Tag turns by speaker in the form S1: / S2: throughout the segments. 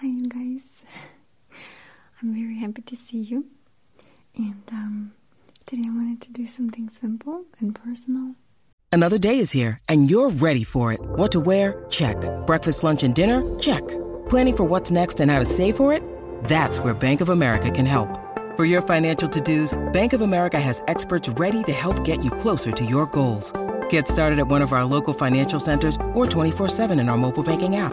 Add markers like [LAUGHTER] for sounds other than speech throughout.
S1: Hi, you guys. I'm very happy to see you. And um, today I wanted to do something simple and personal.
S2: Another day is here, and you're ready for it. What to wear? Check. Breakfast, lunch, and dinner? Check. Planning for what's next and how to save for it? That's where Bank of America can help. For your financial to dos, Bank of America has experts ready to help get you closer to your goals. Get started at one of our local financial centers or 24-7 in our mobile banking app.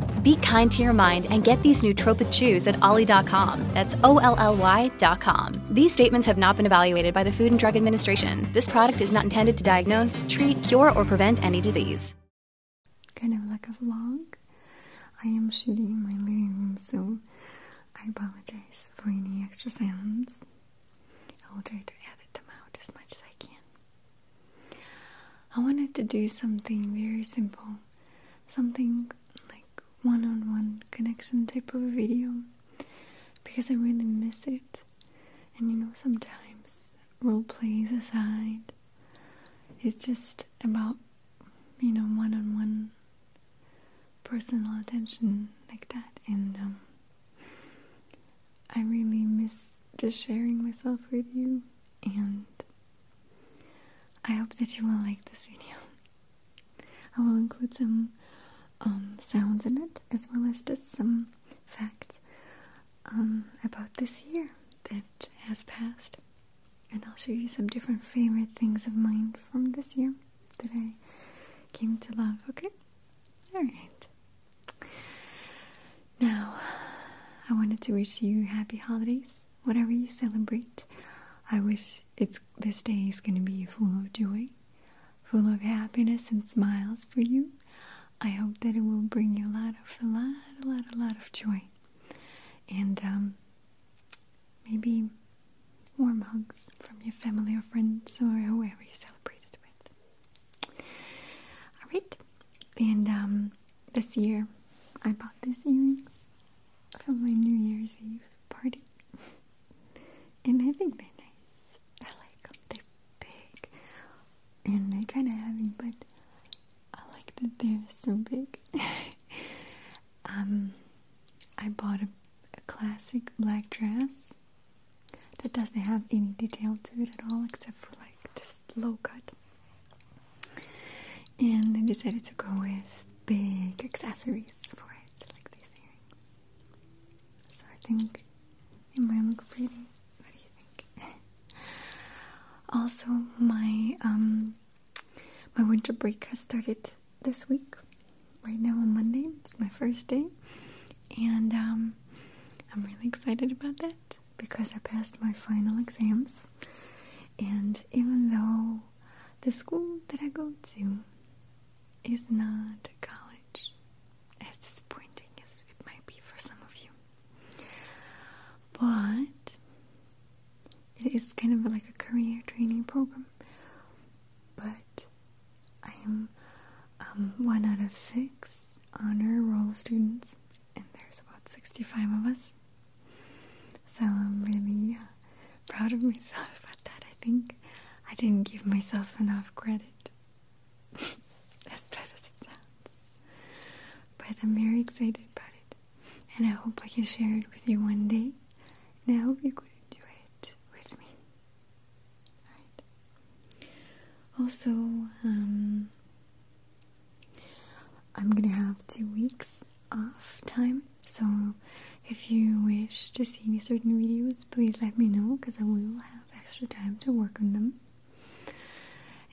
S3: Be kind to your mind and get these nootropic chews at olly.com. That's O-L-L-Y.com. These statements have not been evaluated by the Food and Drug Administration. This product is not intended to diagnose, treat, cure, or prevent any disease.
S1: Kind of like a vlog. I am shooting in my living room, so I apologize for any extra sounds. I will try to edit them out as much as I can. I wanted to do something very simple, something one on one connection type of video because I really miss it. And you know, sometimes role plays aside, it's just about, you know, one on one personal attention like that. And um, I really miss just sharing myself with you. And I hope that you will like this video. I will include some um, sounds in it as well as just some facts um, about this year that has passed. And I'll show you some different favorite things of mine from this year that I came to love, okay? Alright. Now, I wanted to wish you happy holidays, whatever you celebrate. I wish it's this day is going to be full of joy, full of happiness and smiles for you. I hope that it will bring you a lot of, a lot, a lot, a lot of joy. And um, maybe warm hugs from your family or friends or whoever you celebrate it with. Alright, and um, this year I bought these earrings for my New Year's Eve party. and I think they're nice. I like them. They're big. And they're kind of heavy, but I like that they're so big. um, I bought a, a classic black dress that doesn't have any detail to it at all except for like just low cut. And I decided to go with big accessories for it, like these earrings. So I think it might look pretty. What do you think? also, my um my winter break has started this week. Right now on Monday, it's my first day, and um, I'm really excited about that because I passed my final exams. And even though the school that I go to is not college, as disappointing as it might be for some of you, but it is kind of like a career training program. But I am um, one out of six honor roll students, and there's about 65 of us. So I'm really uh, proud of myself about that. I think I didn't give myself enough credit. as bad as it sounds. But I'm very excited about it. And I hope I can share it with you one day. And I hope you could enjoy it with me. Alright. Also, um, I'm gonna have two weeks off time. So if you wish to see any certain videos, please let me know because I will have extra time to work on them.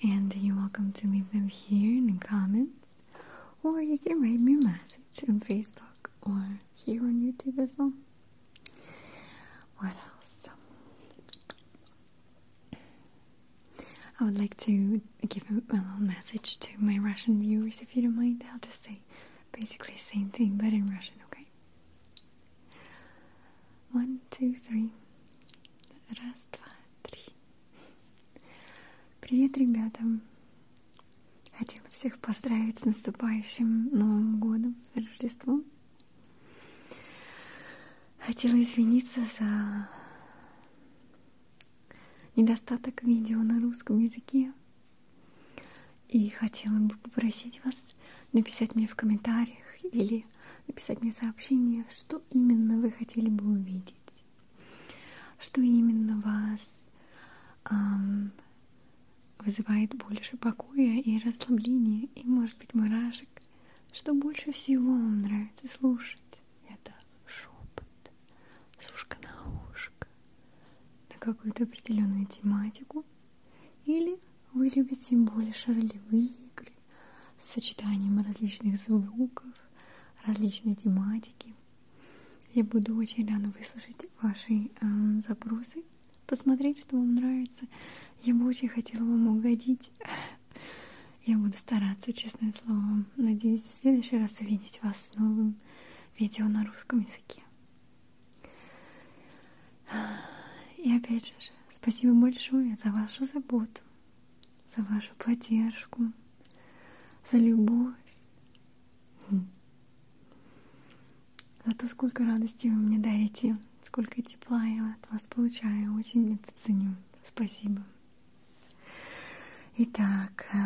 S1: And you're welcome to leave them here in the comments, or you can write me a message on Facebook or here on YouTube as well. What else? I would like to give a little message to my Russian viewers if you don't mind. I'll just say basically the same thing but in Russian, okay? One, two. two, three. Раз, два, три. Привет, ребята! Хотела всех поздравить с наступающим Новым годом, с Рождеством. Хотела извиниться за недостаток видео на русском языке. И хотела бы попросить вас написать мне в комментариях или написать мне сообщение, что именно вы хотели бы увидеть, что именно вас эм, вызывает больше покоя и расслабления, и, может быть, мурашек, что больше всего вам нравится слушать. Это шепот, с ушка на ушко, на какую-то определенную тематику, или вы любите больше ролевые игры с сочетанием различных звуков, различной тематики. Я буду очень рада выслушать ваши э, запросы, посмотреть, что вам нравится. Я бы очень хотела вам угодить. Я буду стараться, честное слово. Надеюсь, в следующий раз увидеть вас с новым видео на русском языке. И опять же, спасибо большое за вашу заботу, за вашу поддержку, за любовь за то, сколько радости вы мне дарите, сколько тепла я от вас получаю. Очень это ценю. Спасибо. Итак, э,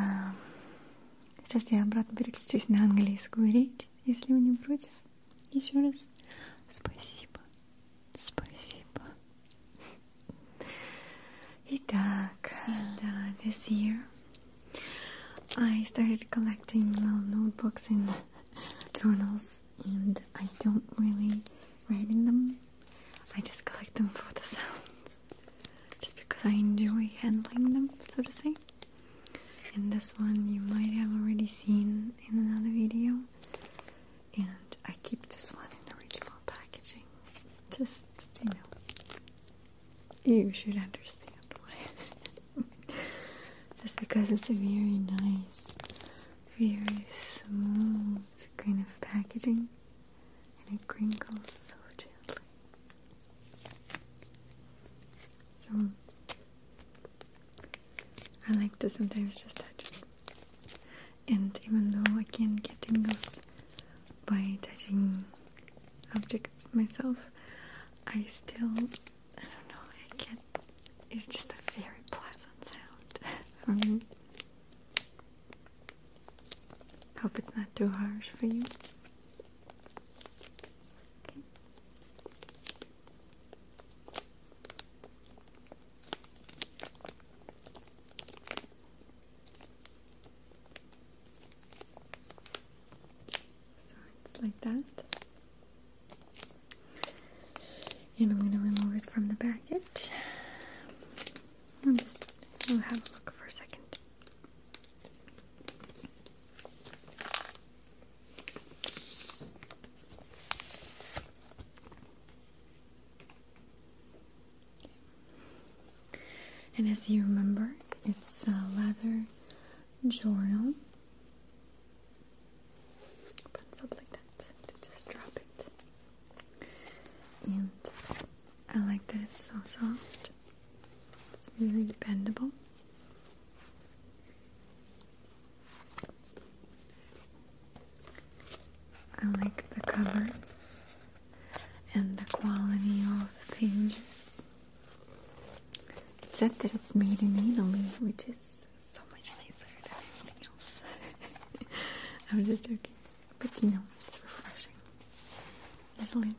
S1: сейчас я обратно переключусь на английскую речь, если вы не против. Еще раз спасибо. Спасибо. Итак, and, uh, this year I started collecting little notebooks and [LAUGHS] journals and I don't really write in them. I just collect them for the sounds, just because I enjoy handling them, so to say. And this one you might have already seen in another video, and I keep this one in original packaging, just you know, you should understand why. just because it's a very nice, very smooth kind of packaging and it crinkles so gently. So I like to sometimes just touch it. And even though I can get tingles by touching objects myself, I still, I don't know, I get, it's just a very pleasant sound for me. Hope it's not too harsh for you. Okay. So it's like that. And I'm going to remove it from the package. I'm just, we'll have a look for a second. And as you remember, it's a leather journal. Opens up like that to just drop it. And I like that it's so soft. It's very dependable. I like the covers and the quality of the pages. It said that it's made in Italy, which is so much nicer than anything else. I'm just joking. But you know, it's refreshing. Italy.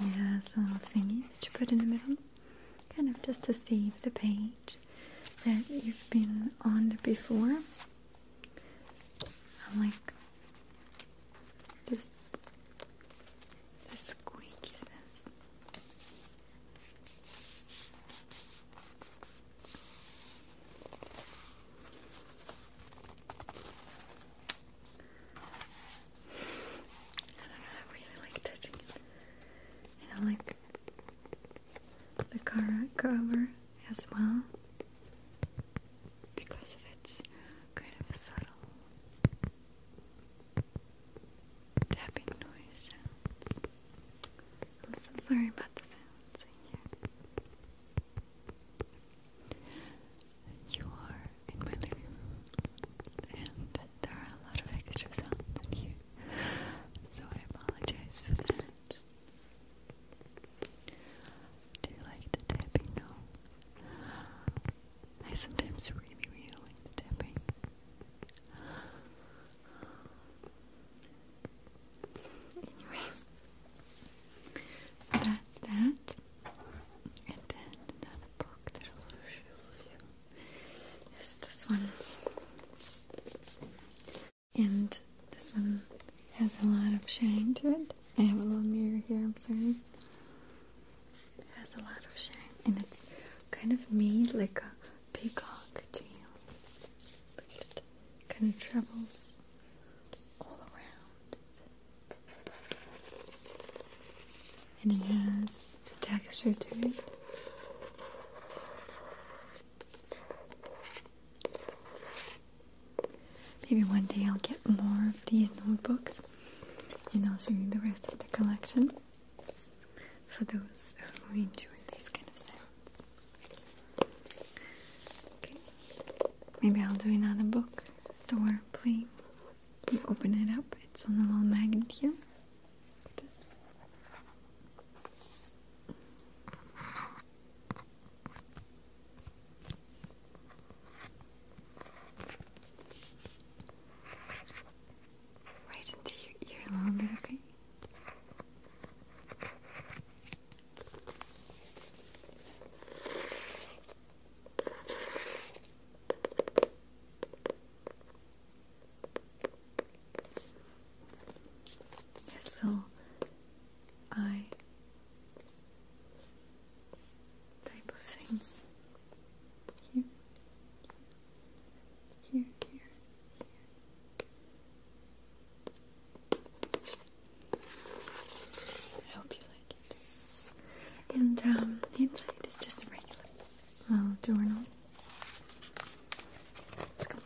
S1: It has a little thingy that you put in the middle, kind of just to save the page that you've been on before. I like and it has a texture to it. Maybe one day I'll get more of these notebooks and I'll show you the rest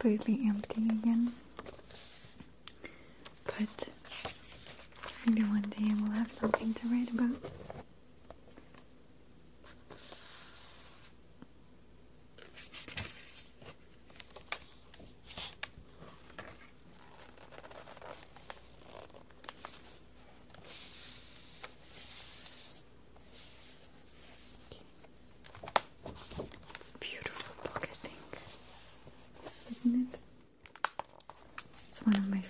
S1: completely empty again.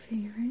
S1: favorite.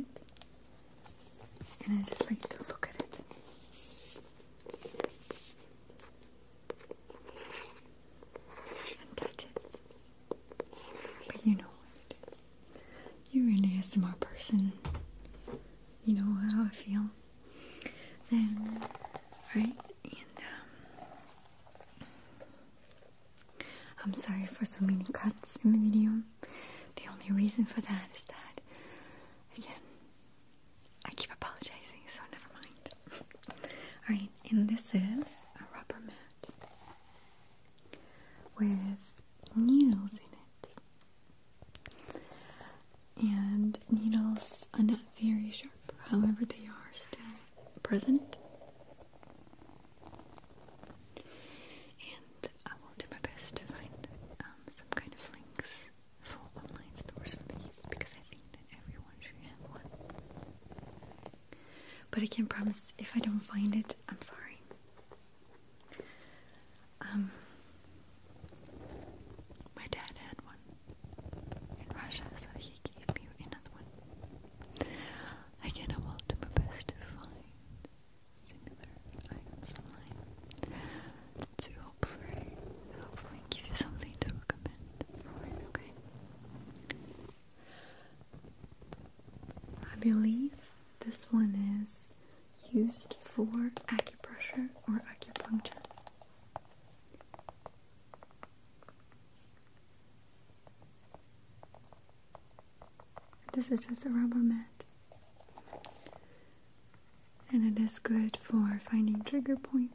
S1: But I can't promise if I don't find it, I'm sorry. because it is a rubber mat. And it is good for finding trigger points.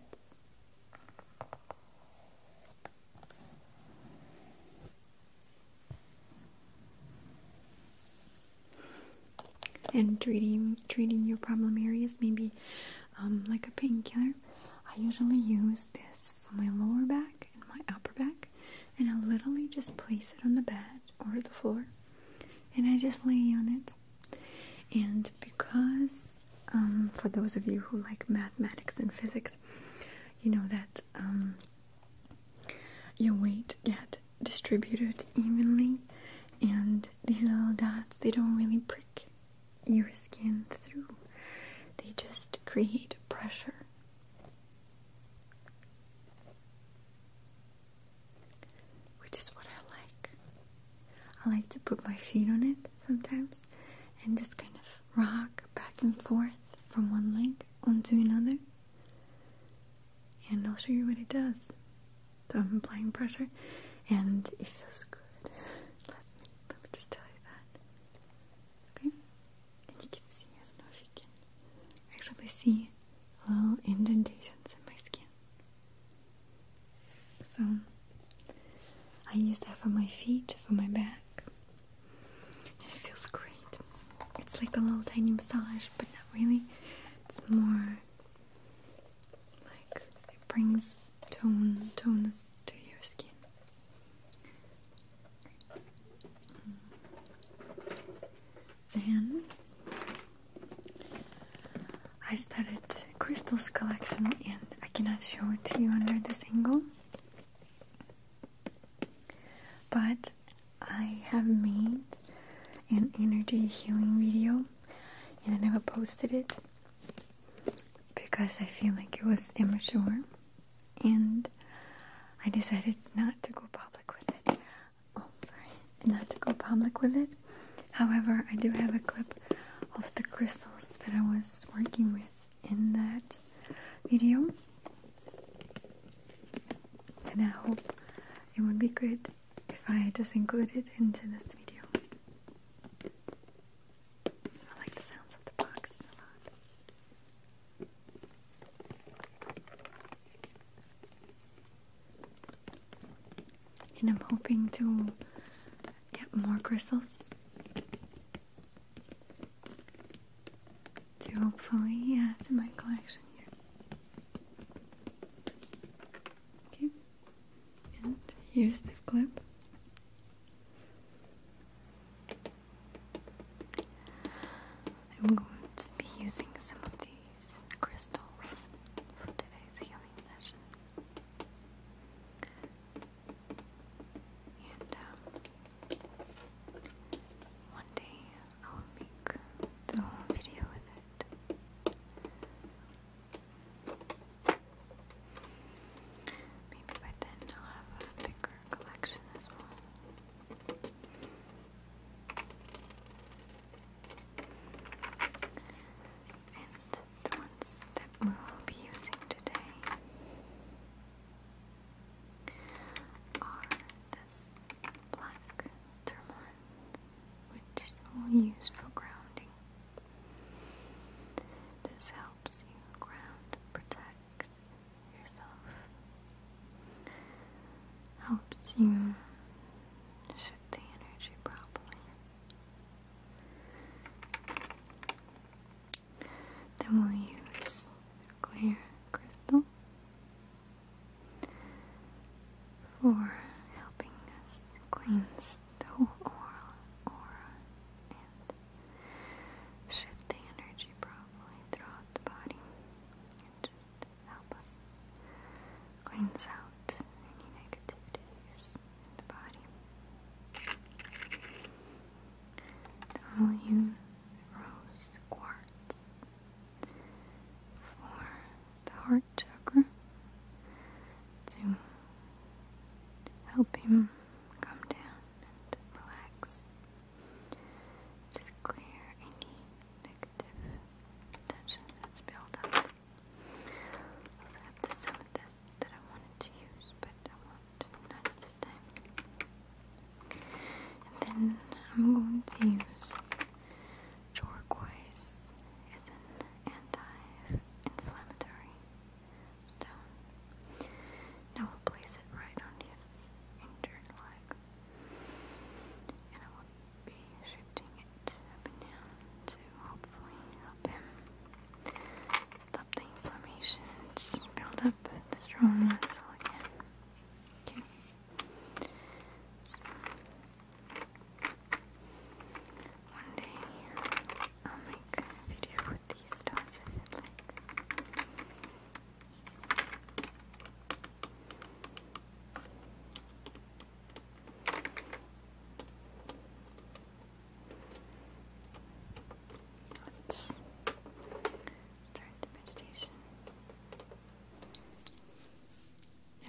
S1: And treating treating your problem areas, maybe um, like a painkiller. I usually use this for my lower back and my upper back, and I literally just place it on the bed or the floor and I just lay on it. And because, um, for those of you who like mathematics and physics, you know that um, your weight get distributed evenly, and these little dots they don't really prick your skin through. They just create pressure. Which is what I like. I like to put my feet on it sometimes and just kind of rock back and forth from one leg onto another. And I'll show you what it does. So I'm applying pressure and it feels good. Let me, just tell you that. Okay? And you can see, I don't know if you can see little indentations in my skin. So I use that for my feet, for my back. And it feels great. It's like a little tiny massage, but not really. It's more like it brings tone tonus to your skin. Mm. Then I started crystals collection and I cannot show it to you under this angle. But I have made an energy healing video and I never posted it because I feel like it was immature and I decided not to go public with it. Oh, sorry, not to go public with it. However, I do have a clip of the crystals that I was working with in that video, and I hope it would be good if I just include it into this video. I like the sounds of the box a lot. And I'm hoping to get more crystals to hopefully add to my collection here. Okay, and here's the clip. I'm going to be using some of these crystals for today's healing session. And um, one day I will make the whole video with it. Maybe by then I'll have a bigger collection as well. And the ones that we will be using today are this black tourmaline, which for grounding. This helps you ground, protect yourself, helps you shift the energy properly. Then we'll use clear crystal for helping us cleanse the whole aura, aura and shift the energy properly throughout the body and just help us cleanse out any negativities in the body. Then we'll use rose quartz for the heart chakra to help him calm down and relax. Just clear any negative tension that's built up. Also have this amethyst that I wanted to use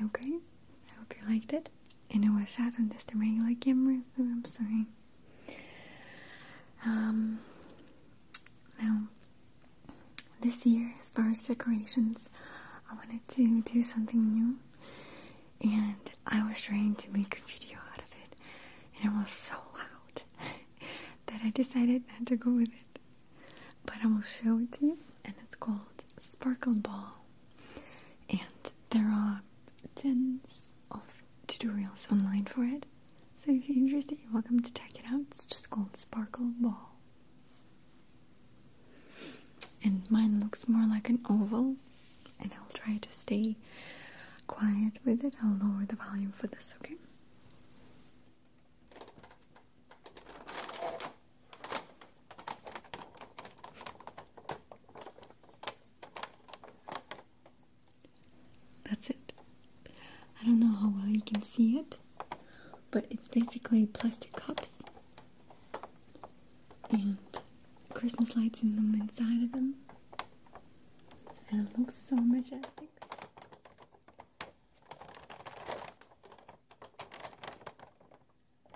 S1: Okay, I hope you liked it. And it was shot just a regular camera, so I'm sorry. Um, now, this year, as far as decorations, I wanted to do something new, and I was trying to make a video out of it, and it was so loud [LAUGHS] that I decided not to go with it. But I will show it to you, and it's called Sparkle Ball, and there are tons of tutorials online for it. So if you're interested, you're welcome to check it out. It's just called Sparkle Ball. And mine looks more like an oval, and I'll try to stay quiet with it. I'll lower the volume for this, okay? That's it. I don't know how well you can see it, but it's basically plastic cups and Christmas lights in them inside of them. And it looks so majestic.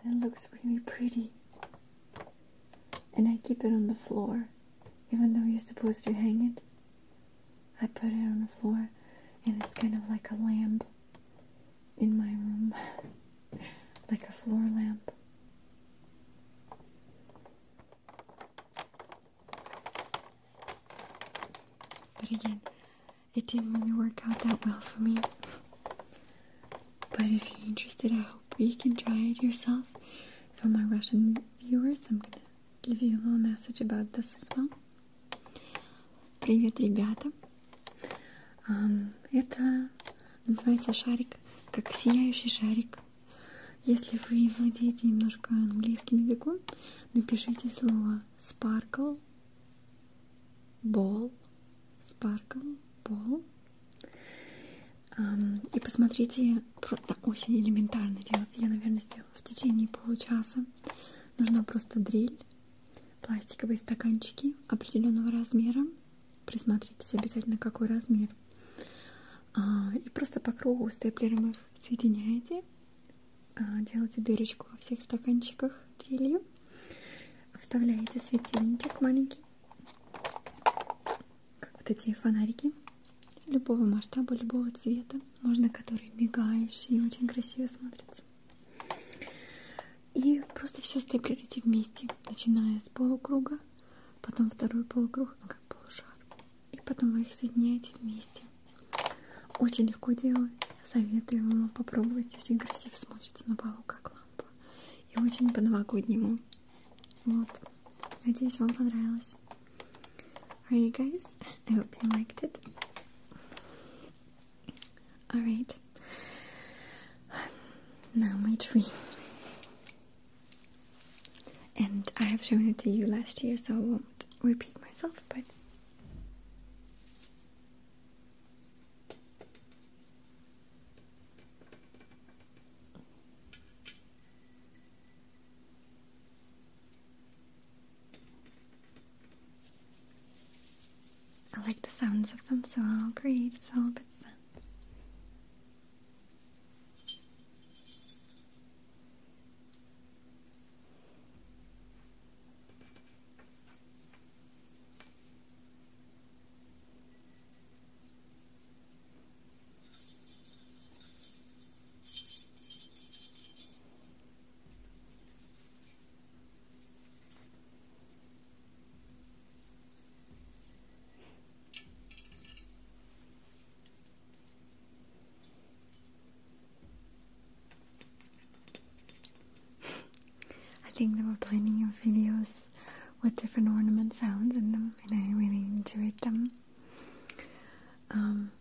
S1: It looks really pretty. And I keep it on the floor, even though you're supposed to hang it. I put it on the floor, and it's kind of like a lamp in my room, [LAUGHS] like a floor lamp. But again, it didn't really work out that well for me. But if you're interested, I hope you can try it yourself. For my Russian viewers, I'm gonna give you a little message about this as well. Привет, ребята! Um, это называется шарик, как сияющий шарик. Если вы владеете немножко английским языком, напишите слово sparkle, ball, sparkle. Um, и посмотрите, просто очень элементарно делать. Я, наверное, сделала в течение получаса. Нужна просто дрель, пластиковые стаканчики определенного размера. Присмотритесь обязательно, какой размер. А, и просто по кругу степлером их соединяете. А, делаете дырочку во всех стаканчиках дрелью. Вставляете светильничек маленький. Вот эти фонарики любого масштаба, любого цвета. Можно, которые мигающие очень красиво смотрятся. И просто все степлерите вместе, начиная с полукруга, потом второй полукруг, ну как полушар. И потом вы их соединяете вместе. Очень легко делать. Советую вам попробовать. Очень красиво смотрится на полу, как лампа. И очень по-новогоднему. Вот. Надеюсь, вам понравилось. Alright, you guys. I hope you liked it. Alright. Now my tree. And I have shown it to you last year, so I won't repeat myself, but I of them, so I'll create a little bit sound. I think there were plenty of videos with different ornament sounds in them, and I really enjoyed them. Um,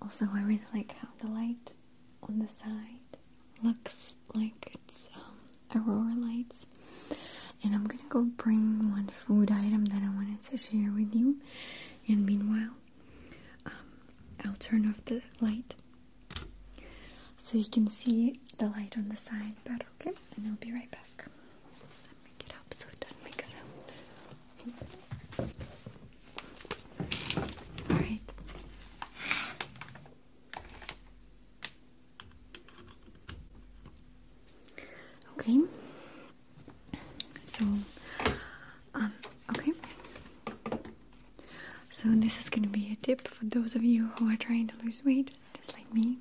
S1: also, I really like how the light on the side looks like it's um, aurora lights. And I'm gonna go bring one food item that I wanted to share with you. And meanwhile, um, I'll turn off the light so you can see the light on the side better, okay? And I'll be right back. Let me get up so it doesn't make a sound. Alright. Okay. So, um, okay. So this is gonna be a tip for those of you who are trying to lose weight, just like me.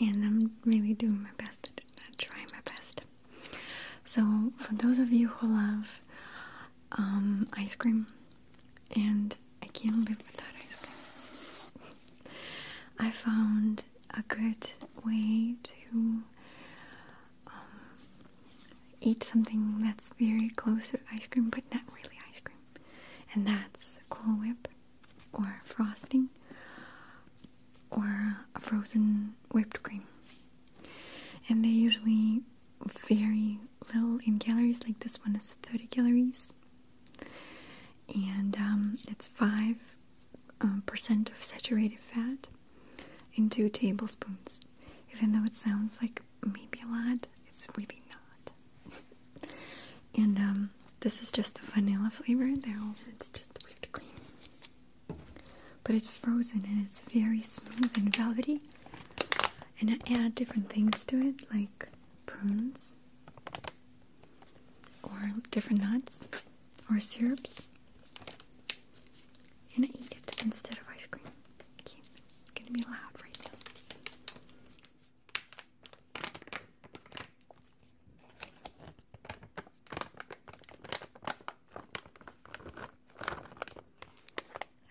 S1: And I'm really doing my best to try my best. So for those of you who love um, ice cream, and I can't live without ice cream, I found a good way to um, eat something that's very close to ice cream, but not really ice cream, and that's Cool Whip or frosting or a frozen whipped cream. And they're usually very little in calories, like this one is 30 calories, and um, it's 5 um, percent of saturated fat in two tablespoons. Even though it sounds like maybe a lot, it's really not. [LAUGHS] and um, this is just a vanilla flavor. There also it's just but it's frozen and it's very smooth and velvety. And I add different things to it, like prunes or different nuts or syrups, and I eat it instead of ice cream. Okay, it's gonna be loud right now.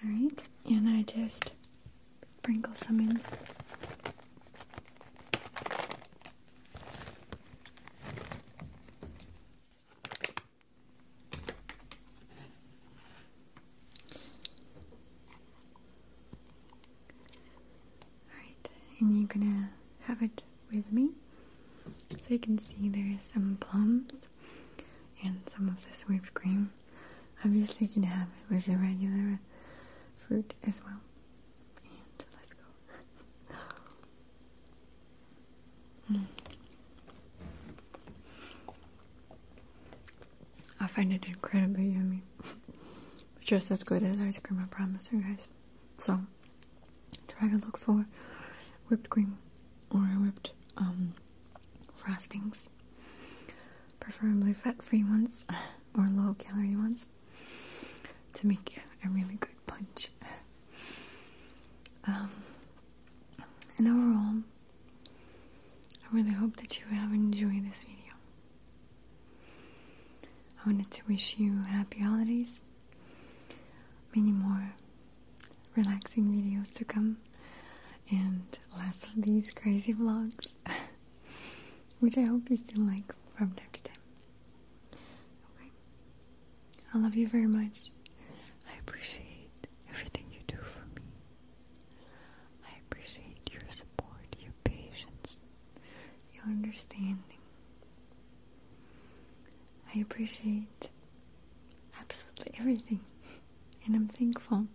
S1: Alright, and I just sprinkle some in. Alright, and you're gonna have it with me. So you can see there's some plums and some of this whipped cream. Obviously, you can have it with the regular fruit as well. And let's go. Mm. I find it incredibly yummy. [LAUGHS] Just as good as ice cream, I promise you guys. So, try to look for whipped cream or whipped um, frostings, preferably fat-free ones [LAUGHS] or low-calorie ones, to make a really good punch. [LAUGHS] Um, and overall, I really hope that you have enjoyed this video. I wanted to wish you happy holidays, many more relaxing videos to come, and lots of these crazy vlogs, [LAUGHS] which I hope you still like from time to time. Okay. I love you very much. I appreciate everything you do for me. I appreciate your support, your patience, your understanding. I appreciate absolutely everything, and I'm thankful